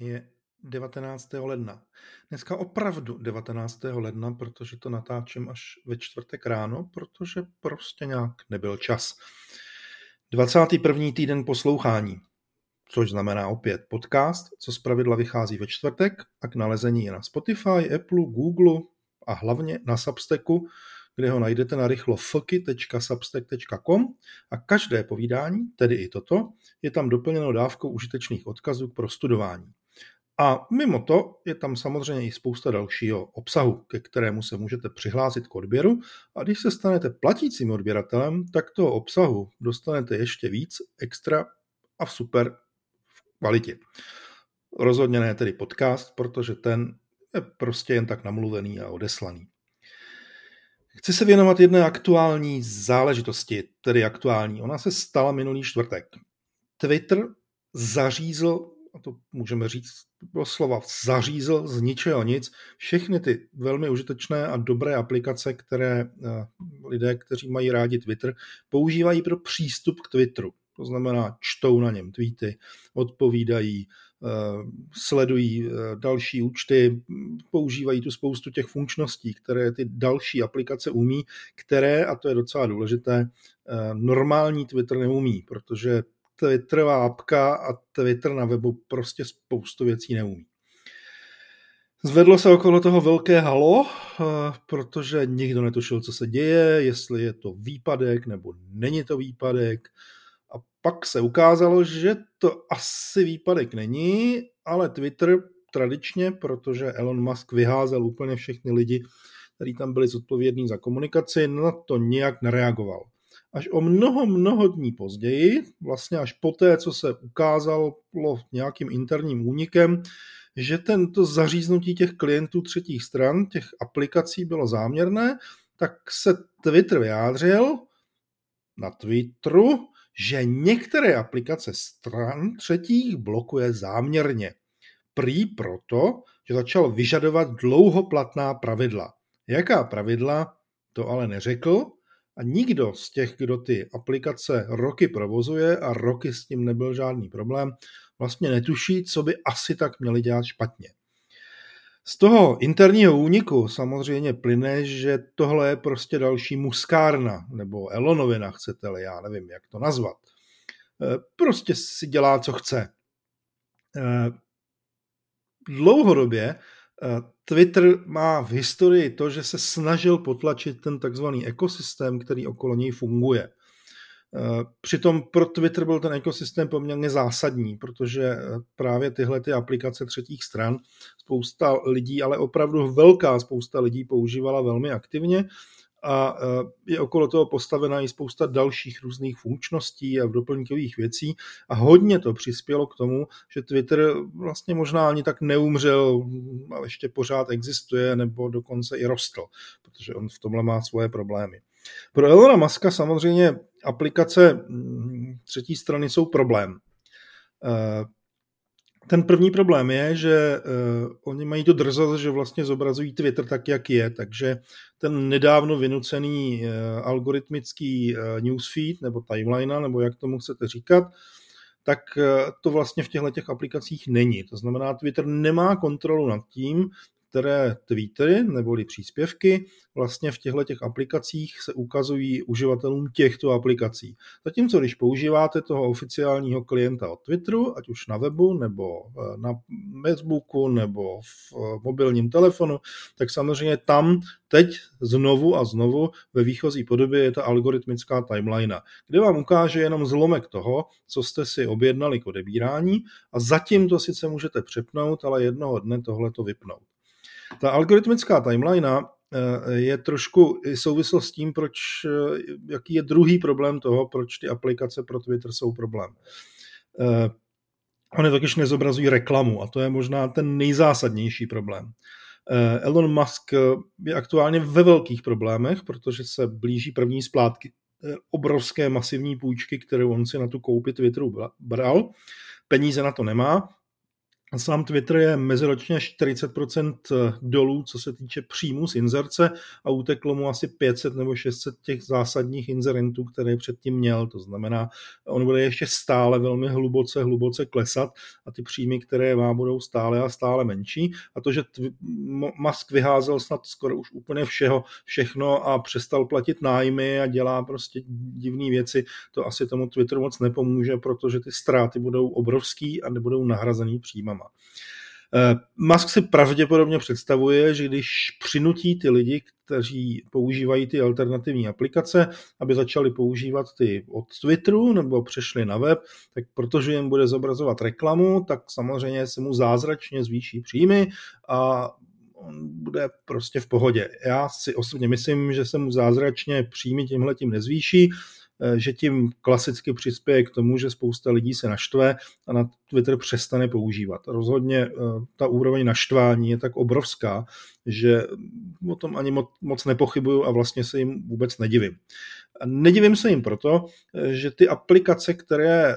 Je 19. ledna. Dneska opravdu 19. ledna, protože to natáčím až ve čtvrtek ráno, protože prostě nějak nebyl čas. 21. týden poslouchání, což znamená opět podcast, co zpravidla vychází ve čtvrtek a k nalezení je na Spotify, Apple, Google a hlavně na Substacku, kde ho najdete na rychlo fky.substack.com a každé povídání, tedy i toto, je tam doplněno dávkou užitečných odkazů k prostudování. A mimo to je tam samozřejmě i spousta dalšího obsahu, ke kterému se můžete přihlásit k odběru a když se stanete platícím odběratelem, tak toho obsahu dostanete ještě víc, extra a v super v kvalitě. Rozhodně ne tedy podcast, protože ten je prostě jen tak namluvený a odeslaný. Chci se věnovat jedné aktuální záležitosti, tedy aktuální. Ona se stala minulý čtvrtek. Twitter zařízl, a to můžeme říct slova, zařízl z ničeho nic všechny ty velmi užitečné a dobré aplikace, které eh, lidé, kteří mají rádi Twitter, používají pro přístup k Twitteru. To znamená, čtou na něm tweety, odpovídají, Eh, sledují eh, další účty, používají tu spoustu těch funkčností, které ty další aplikace umí, které, a to je docela důležité, normální Twitter neumí, protože Twitterová apka a Twitter na webu prostě spoustu věcí neumí. Zvedlo se okolo toho velké halo, protože nikdo netušil, co se děje, jestli je to výpadek nebo není to výpadek. A pak se ukázalo, že to asi výpadek není, ale Twitter tradičně, protože Elon Musk vyházel úplně všechny lidi, kteří tam byli zodpovědní za komunikaci, na to nijak nereagoval. Až o mnoho, mnoho dní později, vlastně až poté, co se ukázalo nějakým interním únikem, že tento zaříznutí těch klientů třetích stran, těch aplikací bylo záměrné, tak se Twitter vyjádřil na Twitteru, že některé aplikace stran třetích blokuje záměrně. Prý proto, že začal vyžadovat dlouhoplatná pravidla. Jaká pravidla, to ale neřekl a nikdo z těch, kdo ty aplikace roky provozuje a roky s tím nebyl žádný problém, vlastně netuší, co by asi tak měli dělat špatně. Z toho interního úniku samozřejmě plyne, že tohle je prostě další muskárna, nebo Elonovina, chcete-li, já nevím, jak to nazvat. E, prostě si dělá, co chce. E, dlouhodobě Twitter má v historii to, že se snažil potlačit ten takzvaný ekosystém, který okolo něj funguje. Eh, přitom pro Twitter byl ten ekosystém poměrně zásadní, protože eh, právě tyhle ty aplikace třetích stran spousta lidí, ale opravdu velká spousta lidí používala velmi aktivně a eh, je okolo toho postavená i spousta dalších různých funkčností a doplňkových věcí a hodně to přispělo k tomu, že Twitter vlastně možná ani tak neumřel, ale ještě pořád existuje nebo dokonce i rostl, protože on v tomhle má svoje problémy. Pro Elona Muska samozřejmě aplikace mm, třetí strany jsou problém. Ten první problém je, že uh, oni mají to drzost, že vlastně zobrazují Twitter tak, jak je, takže ten nedávno vynucený uh, algoritmický uh, newsfeed nebo timeline, nebo jak tomu chcete říkat, tak uh, to vlastně v těchto těch aplikacích není. To znamená, Twitter nemá kontrolu nad tím, které tweety neboli příspěvky vlastně v těchto těch aplikacích se ukazují uživatelům těchto aplikací. Zatímco když používáte toho oficiálního klienta od Twitteru, ať už na webu nebo eh, na Facebooku nebo v eh, mobilním telefonu, tak samozřejmě tam teď znovu a znovu ve výchozí podobě je ta algoritmická timeline, kde vám ukáže jenom zlomek toho, co jste si objednali k odebírání a zatím to sice můžete přepnout, ale jednoho dne tohle to vypnout. Ta algoritmická timeline eh, je trošku souvislost s tím, proč, eh, jaký je druhý problém toho, proč ty aplikace pro Twitter jsou problém. Eh, Ony totiž nezobrazují reklamu a to je možná ten nejzásadnější problém. Elon Musk je aktuálně ve velkých problémech, protože se blíží první splátky obrovské masivní půjčky, kterou on si na tu koupi Twitteru bral. Peníze na to nemá Sám Twitter je meziročně 40% dolů, co se týče příjmu z inzerce a uteklo mu asi 500 nebo 600 těch zásadních inzerentů, které předtím měl. To znamená, on bude ještě stále velmi hluboce, hluboce klesat a ty příjmy, které má, budou stále a stále menší. A to, že Musk vyházel snad skoro už úplně všeho, všechno a přestal platit nájmy a dělá prostě divné věci, to asi tomu Twitteru moc nepomůže, protože ty ztráty budou obrovský a nebudou nahrazený příjmama. Eh, Musk si pravděpodobně představuje, že když přinutí ty lidi, kteří používají ty alternativní aplikace, aby začali používat ty od Twitteru nebo přešli na web, tak protože jim bude zobrazovat reklamu, tak samozřejmě se mu zázračně zvýší příjmy a on bude prostě v pohodě. Já si osobně myslím, že se mu zázračně příjmy tímhle tím nezvýší, že tím klasicky přispěje k tomu, že spousta lidí se naštve a na Twitter přestane používat. Rozhodně eh, ta úroveň naštvání je tak obrovská, že o tom ani moc nepochybuju a vlastně se jim vůbec nedivím. Nedivím se jim proto, eh, že ty aplikace, které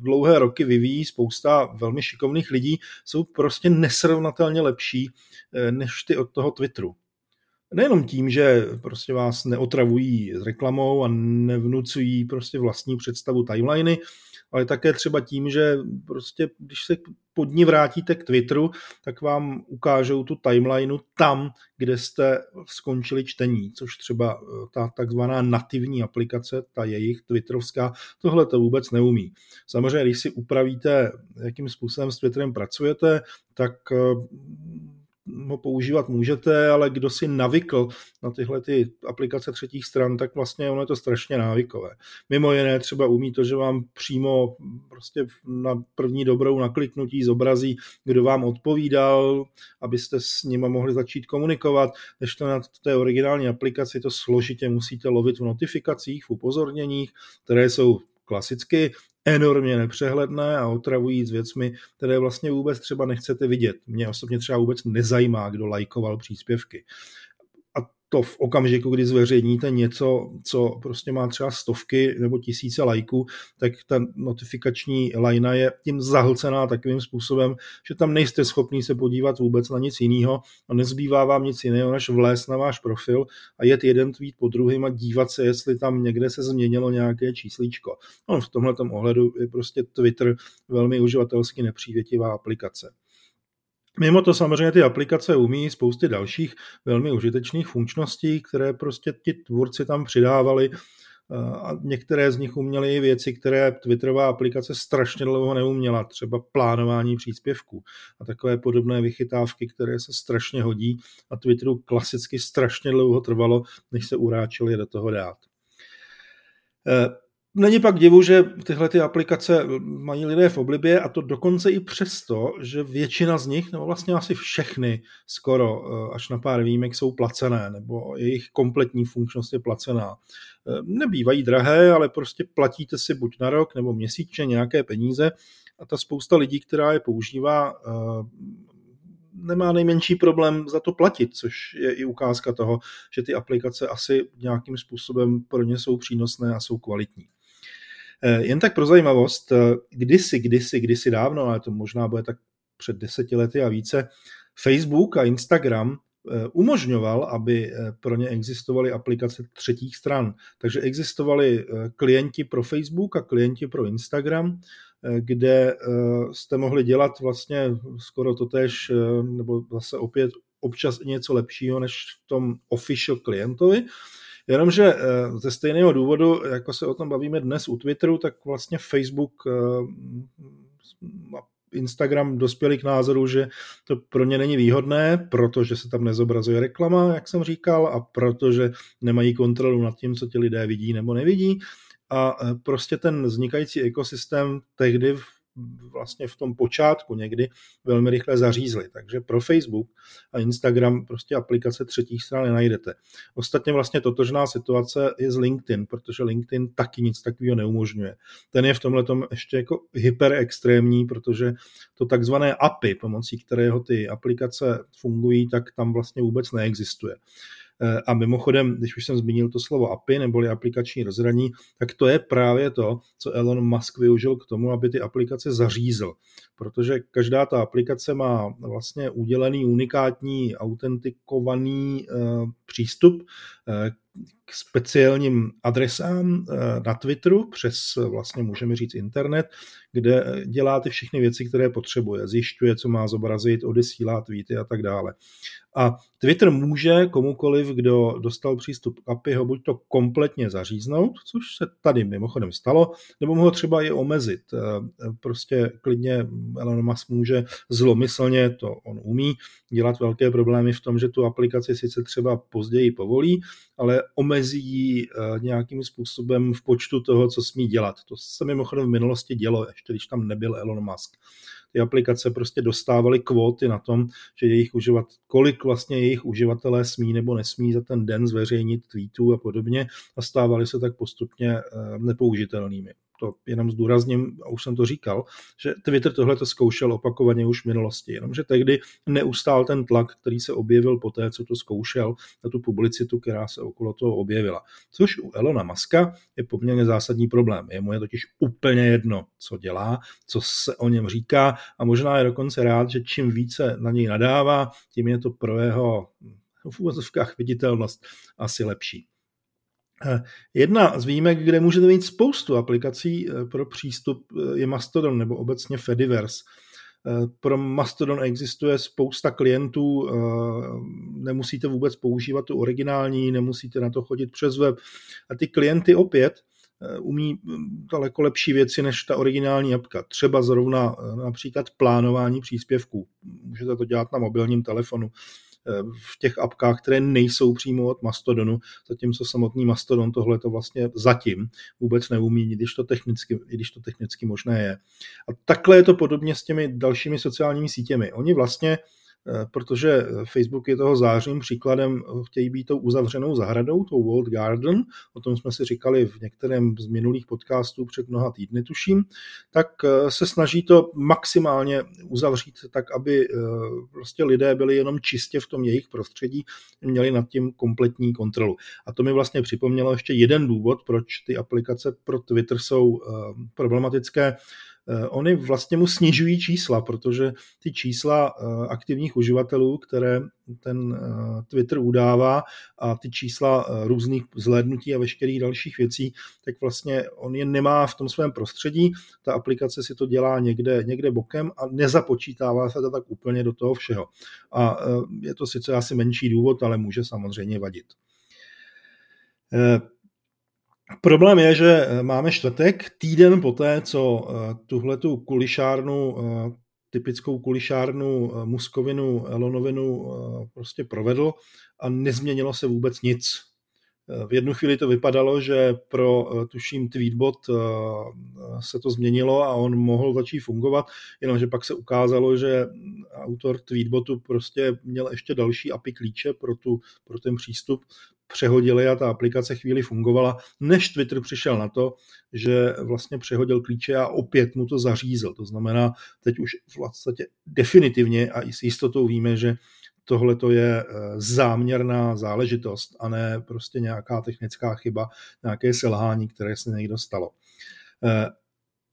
dlouhé roky vyvíjí spousta velmi šikovných lidí, jsou prostě nesrovnatelně lepší než ty od toho Twitteru. Nejenom tím, že prostě vás neotravují s reklamou a nevnucují prostě vlastní představu timeliny, ale také třeba tím, že prostě když se pod ní vrátíte k Twitteru, tak vám ukážou tu timelineu tam, kde jste skončili čtení, což třeba eh, ta takzvaná nativní aplikace, ta jejich twitterovská, tohle to vůbec neumí. Samozřejmě, když si upravíte, jakým způsobem s Twitterem pracujete, tak eh, ho používat můžete, ale kdo si navykl na tyhle ty aplikace třetích stran, tak vlastně ono je to strašně návykové. Mimo jiné třeba umí to, že vám přímo prostě na první dobrou nakliknutí zobrazí, kdo vám odpovídal, abyste s nimi mohli začít komunikovat, než to na té originální aplikaci to složitě musíte lovit v notifikacích, v upozorněních, které jsou klasicky enormně nepřehledné a otravují s věcmi, které vlastně vůbec třeba nechcete vidět. Mě osobně třeba vůbec nezajímá, kdo lajkoval příspěvky to v okamžiku, kdy zveřejníte něco, co prostě má třeba stovky nebo tisíce lajků, tak ta notifikační lajna je tím zahlcená takovým způsobem, že tam nejste schopný se podívat vůbec na nic jiného a nezbývá vám nic jiného, než vlézt na váš profil a jet jeden tweet po druhém a dívat se, jestli tam někde se změnilo nějaké číslíčko. No, v tomhle ohledu je prostě Twitter velmi uživatelsky nepřívětivá aplikace. Mimo to samozřejmě ty aplikace umí spousty dalších velmi užitečných funkčností, které prostě ti tvůrci tam přidávali a některé z nich uměly i věci, které Twitterová aplikace strašně dlouho neuměla, třeba plánování příspěvků a takové podobné vychytávky, které se strašně hodí a Twitteru klasicky strašně dlouho trvalo, než se uráčili do toho dát. Není pak divu, že tyhle ty aplikace mají lidé v oblibě a to dokonce i přesto, že většina z nich, nebo vlastně asi všechny skoro, eh, až na pár výjimek, jsou placené, nebo jejich kompletní funkčnost je placená. Eh, nebývají drahé, ale prostě platíte si buď na rok nebo měsíčně nějaké peníze a ta spousta lidí, která je používá, eh, nemá nejmenší problém za to platit, což je i ukázka toho, že ty aplikace asi nějakým způsobem pro ně jsou přínosné a jsou kvalitní. Eh, jen tak pro zajímavost, eh, kdysi, kdysi, kdysi dávno, ale to možná bude tak před deseti lety a více, Facebook a Instagram eh, umožňoval, aby pro ně existovaly aplikace třetích stran. Takže existovali klienti pro Facebook a klienti pro Instagram, kde jste mohli dělat vlastně skoro totéž, nebo zase opět občas něco lepšího než v tom official klientovi. Jenomže eh, ze stejného důvodu, jako se o tom bavíme dnes u Twitteru, tak vlastně Facebook eh, Instagram dospěli k názoru, že to pro ně není výhodné, protože se tam nezobrazuje reklama, jak jsem říkal, a protože nemají kontrolu nad tím, co ti lidé vidí nebo nevidí. A eh, prostě ten vznikající ekosystém tehdy vlastně v tom počátku někdy velmi rychle zařízli. Takže pro Facebook a Instagram prostě aplikace třetích stran nenajdete. Ostatně vlastně totožná situace je s LinkedIn, protože LinkedIn taky nic takového neumožňuje. Ten je v tomhle ještě jako hyper extrémní, protože to takzvané API, pomocí kterého ty aplikace fungují, tak tam vlastně vůbec neexistuje. Eh, a mimochodem, když už jsem zmínil to slovo API neboli aplikační rozhraní, tak to je právě to, co Elon Musk využil k tomu, aby ty aplikace zařízl. Protože každá ta aplikace má vlastně udělený unikátní, autentikovaný eh, přístup k speciálním adresám na Twitteru přes vlastně můžeme říct internet, kde dělá ty všechny věci, které potřebuje. Zjišťuje, co má zobrazit, odesílá tweety a tak dále. A Twitter může komukoliv, kdo dostal přístup k API, ho buď to kompletně zaříznout, což se tady mimochodem stalo, nebo mu ho třeba i omezit. Eh, prostě klidně Elon Musk může zlomyslně, to on umí, dělat velké problémy v tom, že tu aplikaci sice třeba později povolí, ale omezí ji eh, nějakým způsobem v počtu toho, co smí dělat. To se mimochodem v minulosti dělo, ještě když tam nebyl Elon Musk ty aplikace prostě dostávaly kvóty na tom, že jejich uživat, kolik vlastně jejich uživatelé smí nebo nesmí za ten den zveřejnit tweetů a podobně a stávaly se tak postupně eh, nepoužitelnými to jenom zdůrazním, a už jsem to říkal, že Twitter tohle to zkoušel opakovaně už v minulosti, jenomže tehdy neustál ten tlak, který se objevil po té, co to zkoušel, na tu publicitu, která se okolo toho objevila. Což u Elona Muska je poměrně zásadní problém. Jemu je totiž úplně jedno, co dělá, co se o něm říká a možná je dokonce rád, že čím více na něj nadává, tím je to pro jeho v úvozovkách viditelnost asi lepší. Eh, jedna z výjimek, kde můžete mít spoustu aplikací eh, pro přístup, eh, je Mastodon nebo obecně Fediverse. Pro Mastodon existuje spousta klientů, nemusíte vůbec používat tu originální, nemusíte na to chodit přes web. A ty klienty opět umí hm, daleko lepší věci než ta originální apka. Třeba zrovna například plánování příspěvků. Můžete to dělat na mobilním telefonu v těch apkách, které nejsou přímo od Mastodonu, zatímco samotný Mastodon tohle to vlastně zatím vůbec neumí, když to technicky, když to technicky možné je. A takhle je to podobně s těmi dalšími sociálními sítěmi. Oni vlastně Eh, protože Facebook je toho zářným příkladem, eh, chtějí být tou uzavřenou zahradou, tou World Garden, o tom jsme si říkali v některém z minulých podcastů před mnoha týdny, tuším, tak eh, se snaží to maximálně uzavřít tak, aby prostě lidé byli jenom čistě v tom jejich prostředí, měli nad tím kompletní kontrolu. A to mi vlastně připomnělo ještě jeden důvod, proč ty aplikace pro Twitter jsou problematické, Eh, oni vlastně mu snižují čísla, protože ty čísla eh, aktivních uživatelů, které ten eh, Twitter udává a ty čísla různých zhlédnutí a veškerých dalších věcí, tak vlastně on je nemá v tom svém prostředí, ta aplikace si to dělá někde, někde bokem a nezapočítává se to tak úplně do toho všeho. A je to sice asi menší důvod, ale může samozřejmě vadit. Problém je, že eh, máme čtvrtek, týden poté, co eh, tuhle tu kulišárnu, eh, typickou kulišárnu Muskovinu, Elonovinu prostě provedl a nezměnilo se vůbec nic. V jednu chvíli to vypadalo, že pro, tuším, Tweetbot se to změnilo a on mohl začít fungovat, jenomže pak se ukázalo, že autor Tweetbotu prostě měl ještě další API klíče pro, tu, pro ten přístup, přehodili a ta aplikace chvíli fungovala, než Twitter přišel na to, že vlastně přehodil klíče a opět mu to zařízl. To znamená, teď už vlastně definitivně a i s jistotou víme, že tohle to je eh, záměrná záležitost a ne prostě nějaká technická chyba, nějaké selhání, které se někdo stalo. Eh,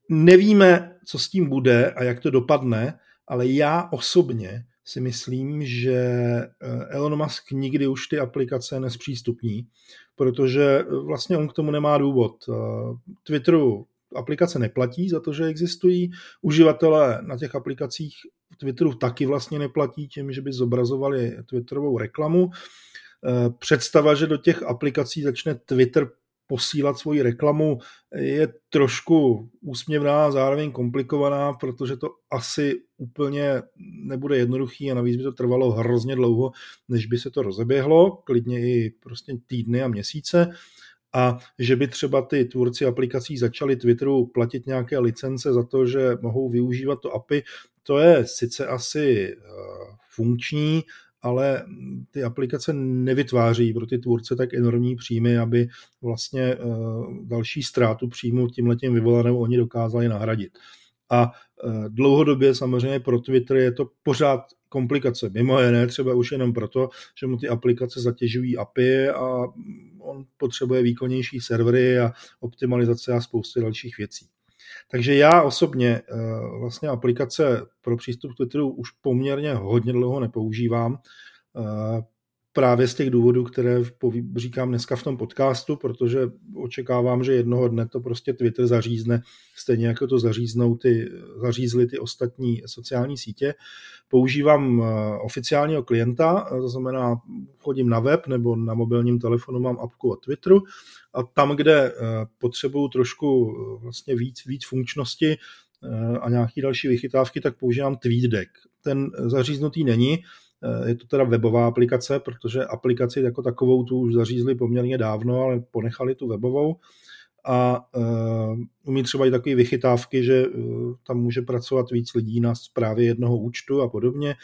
nevíme, co s tím bude a jak to dopadne, ale já osobně si myslím, že eh, Elon Musk nikdy už ty aplikace nespřístupní, protože vlastně on k tomu nemá důvod. Twitteru aplikace neplatí za to, že existují. Uživatelé na těch aplikacích Twitteru taky vlastně neplatí tím, že by zobrazovali Twitterovou reklamu. Eh, představa, že do těch aplikací začne Twitter posílat svoji reklamu je trošku úsměvná, zároveň komplikovaná, protože to asi úplně nebude jednoduchý a navíc by to trvalo hrozně dlouho, než by se to rozeběhlo, klidně i prostě týdny a měsíce a že by třeba ty tvůrci aplikací začali Twitteru platit nějaké licence za to, že mohou využívat to API, to je sice asi eh, funkční, ale ty aplikace nevytváří pro ty tvůrce tak enormní příjmy, aby vlastně eh, další ztrátu příjmu tímhletím vyvolanou oni dokázali nahradit. a dlouhodobě samozřejmě pro Twitter je to pořád komplikace. Mimo jiné třeba už jenom proto, že mu ty aplikace zatěžují API a on potřebuje výkonnější servery a optimalizace a spousty dalších věcí. Takže já osobně vlastně aplikace pro přístup k Twitteru už poměrně hodně dlouho nepoužívám právě z těch důvodů, které říkám dneska v tom podcastu, protože očekávám, že jednoho dne to prostě Twitter zařízne, stejně jako to zaříznou ty, zařízly ty ostatní sociální sítě. Používám eh, oficiálního klienta, to znamená, chodím na web nebo na mobilním telefonu mám apku od Twitteru a tam, kde eh, potřebuju trošku eh, vlastně víc, víc funkčnosti a nějaký další vychytávky, tak používám TweetDeck. Ten zaříznutý není, Eh, je to teda webová aplikace, protože aplikaci jako takovou tu už zařízli poměrně dávno, ale ponechali tu webovou a uh, umí třeba i takové vychytávky, že uh, tam může pracovat víc lidí na správě jednoho účtu a podobně,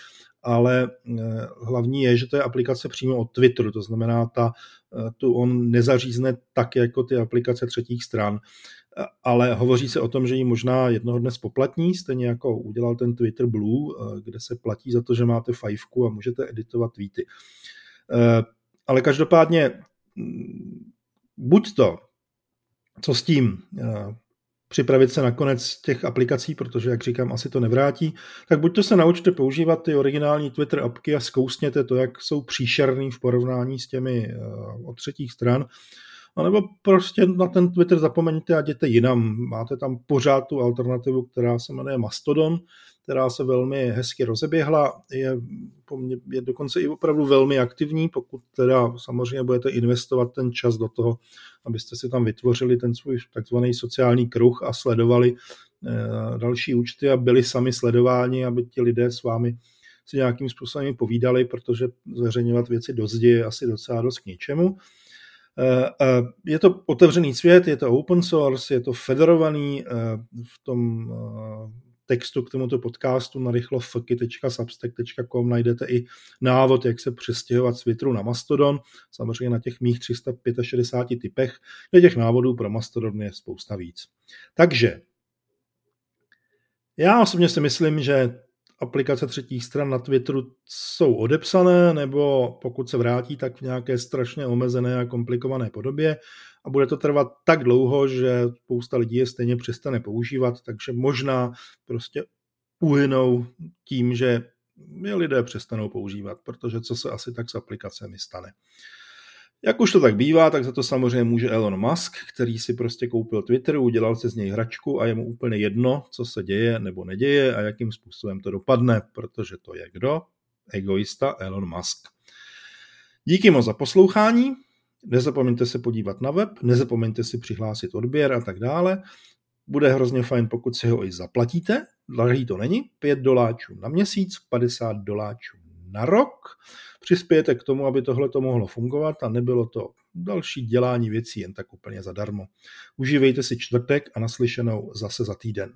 ale uh, hlavní je, že to je aplikace přímo od Twitteru, to znamená, ta, tu on nezařízne tak jako ty aplikace třetích stran ale hovoří se o tom, že ji možná jednoho dne spoplatní, stejně jako udělal ten Twitter Blue, eh, kde se platí za to, že máte fajfku a můžete editovat tweety. Eh, ale každopádně mm, buď to, co s tím, eh, připravit se na konec těch aplikací, protože, jak říkám, asi to nevrátí, tak buď to se naučte používat ty originální Twitter apky a zkousněte to, jak jsou příšerný v porovnání s těmi od třetích stran, a nebo prostě na ten Twitter zapomeňte a jděte jinam. Máte tam pořád tu alternativu, která se jmenuje Mastodon, která se velmi hezky rozeběhla, je, je dokonce i opravdu velmi aktivní, pokud teda samozřejmě budete investovat ten čas do toho, abyste si tam vytvořili ten svůj takzvaný sociální kruh a sledovali eh, další účty a byli sami sledováni, aby ti lidé s vámi si nějakým způsobem povídali, protože zveřejňovat věci do zdi je asi docela dost k ničemu. Eh, eh, je to otevřený svět, je to open source, je to federovaný v tom textu k tomuto podcastu na rychlo fky.substack.com najdete i návod, jak se přestěhovat z Twitteru na Mastodon, samozřejmě na těch mých 365 typech, kde těch návodů pro Mastodon je spousta víc. Takže já osobně si myslím, že aplikace třetích stran na Twitteru jsou odepsané, nebo pokud se vrátí, tak v nějaké strašně omezené a komplikované podobě a bude to trvat tak dlouho, že spousta lidí je stejně přestane používat, takže možná prostě uhynou tím, že je lidé přestanou používat, protože co se asi tak s aplikacemi stane. Jak už to tak bývá, tak za to samozřejmě může Elon Musk, který si prostě koupil Twitter, udělal se z něj hračku a je mu úplně jedno, co se děje nebo neděje a jakým způsobem to dopadne, protože to je kdo? Egoista Elon Musk. Díky moc za poslouchání, nezapomeňte se podívat na web, nezapomeňte si přihlásit odběr a tak dále. Bude hrozně fajn, pokud si ho i zaplatíte, drahý to není, 5 doláčů na měsíc, 50 doláčů na rok přispějete k tomu, aby tohle to mohlo fungovat a nebylo to další dělání věcí jen tak úplně zadarmo. Užívejte si čtvrtek a naslyšenou zase za týden.